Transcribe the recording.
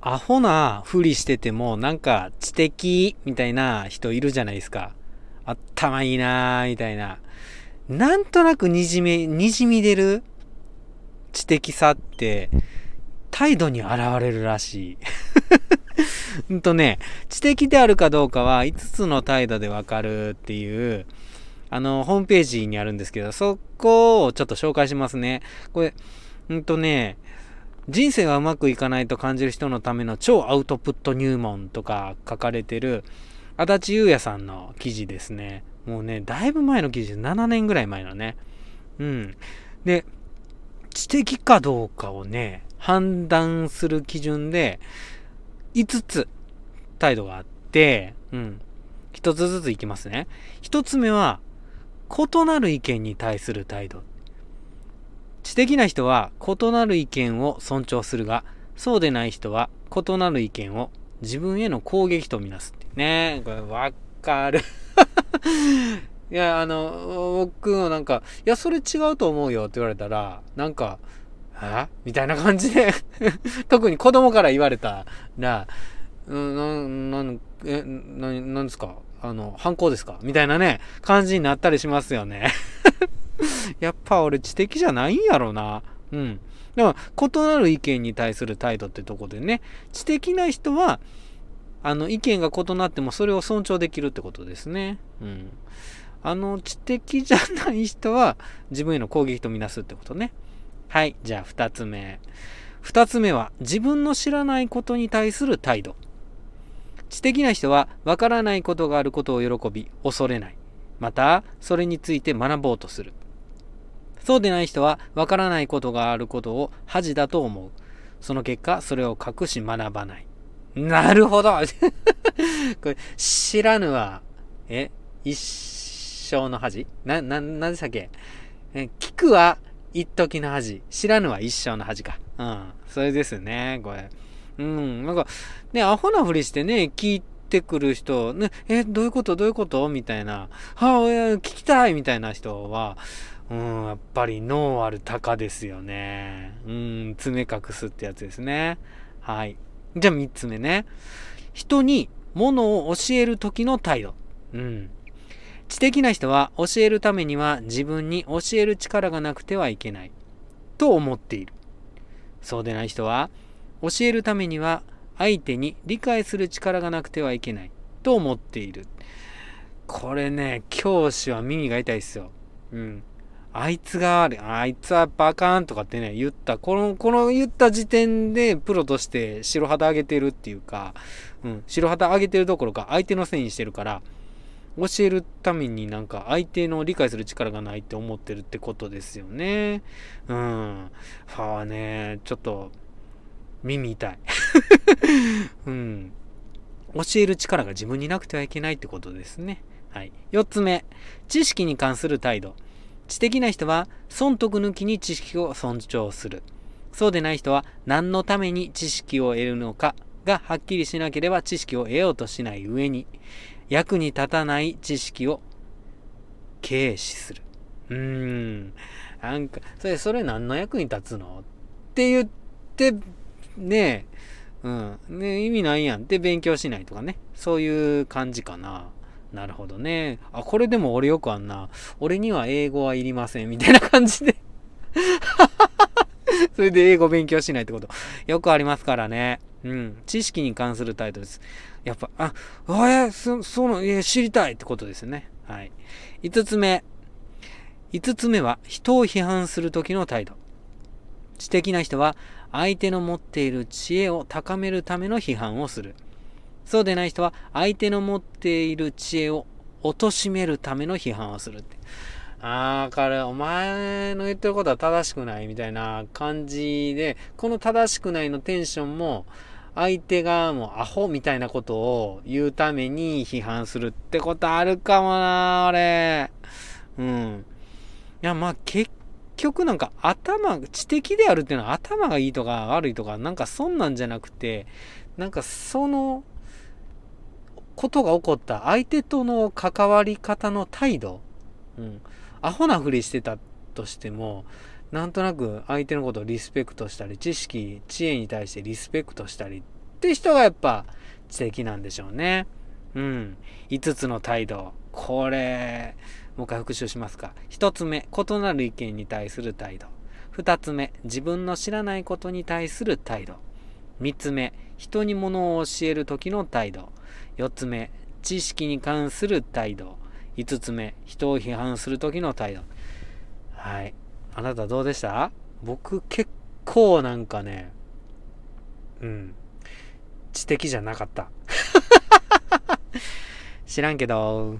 アホなふりしてても、なんか知的みたいな人いるじゃないですか。頭いいなーみたいな。なんとなくにじみ、にじみ出る知的さって、態度に現れるらしい。うんとね、知的であるかどうかは5つの態度でわかるっていう、あの、ホームページにあるんですけど、そこをちょっと紹介しますね。これ、うんとね、人生がうまくいかないと感じる人のための超アウトプット入門とか書かれてる足立優也さんの記事ですね。もうね、だいぶ前の記事で7年ぐらい前のね。うん。で、知的かどうかをね、判断する基準で、5つ態度があって、うん。1つずついきますね。1つ目は、異なる意見に対する態度。知的な人は異なる意見を尊重するが、そうでない人は異なる意見を自分への攻撃とみなすってね。これわかる。いや、あの、僕もなんか、いや、それ違うと思うよって言われたら、なんか、えみたいな感じで。特に子供から言われたら、うん、な、な、え、な、なんですか？あの、反抗ですか？みたいなね、感じになったりしますよね。やっぱ俺知的じゃないんやろな。うん。だから、異なる意見に対する態度ってとこでね、知的な人は、あの、意見が異なってもそれを尊重できるってことですね。うん。あの、知的じゃない人は自分への攻撃とみなすってことね。はい。じゃあ、二つ目。二つ目は、自分の知らないことに対する態度。知的な人は、わからないことがあることを喜び、恐れない。また、それについて学ぼうとする。そうでない人は、わからないことがあることを恥だと思う。その結果、それを隠し学ばない。なるほど これ、知らぬは、え一生の恥？な、な、なんでしたっけ？聞くは一時の恥。知らぬは一生の恥か。うん。それですね、これ。うん。なんか、ね、アホなふりしてね、聞いてくる人、ね、え、どういうこと？どういうこと？みたいな。はあ、聞きたいみたいな人は、うん、やっぱり脳ある鷹ですよね。うん、爪隠すってやつですね。はい。じゃあ三つ目ね。人に物を教える時の態度。うん。知的な人は教えるためには自分に教える力がなくてはいけないと思っている。そうでない人は教えるためには相手に理解する力がなくてはいけないと思っている。これね、教師は耳が痛いっすよ。うん。あいつがあれ、あいつはバカーンとかってね、言った。この、この言った時点でプロとして白旗上げてるっていうか、うん、白旗上げてるどころか相手のせいにしてるから、教えるためになんか相手の理解する力がないって思ってるってことですよね。うん。はね、ちょっと、耳痛い。うん。教える力が自分になくてはいけないってことですね。はい。四つ目、知識に関する態度。知的な人は損得抜きに知識を尊重する。そうでない人は何のために知識を得るのかがはっきりしなければ知識を得ようとしない上に、役に立たない知識を軽視する。うーん。なんか、それ、それ何の役に立つの？って言って、ねえ、うん。ね意味ないやんって勉強しないとかね。そういう感じかな。なるほどね。あ、これでも俺よくあんな。俺には英語はいりません。みたいな感じで それで英語勉強しないってこと。よくありますからね。うん。知識に関するタイトルです。やっぱ、あ、あえ、そ、その、え、知りたいってことですね。はい。五つ目。五つ目は、人を批判するときの態度。知的な人は、相手の持っている知恵を高めるための批判をする。そうでない人は相手の持っている知恵を貶めるための批判をするって。ああ、彼、お前の言ってることは正しくないみたいな感じで、この正しくないのテンションも、相手がもうアホみたいなことを言うために批判するってことあるかもな、俺。うん。いや、まあ結局なんか頭、知的であるっていうのは頭がいいとか悪いとか、なんかそんなんじゃなくて、なんかその、ことが起こった相手との関わり方の態度、うん、アホなふりしてたとしても、なんとなく相手のことをリスペクトしたり、知識、知恵に対してリスペクトしたりって人がやっぱ知的なんでしょうね。うん。5つの態度。これ、もう一回復習しますか。1つ目、異なる意見に対する態度。2つ目、自分の知らないことに対する態度。3つ目、人に物を教える時の態度。4つ目、知識に関する態度。5つ目、人を批判する時の態度。はい。あなたどうでした？僕結構なんかね、うん、知的じゃなかった。知らんけど、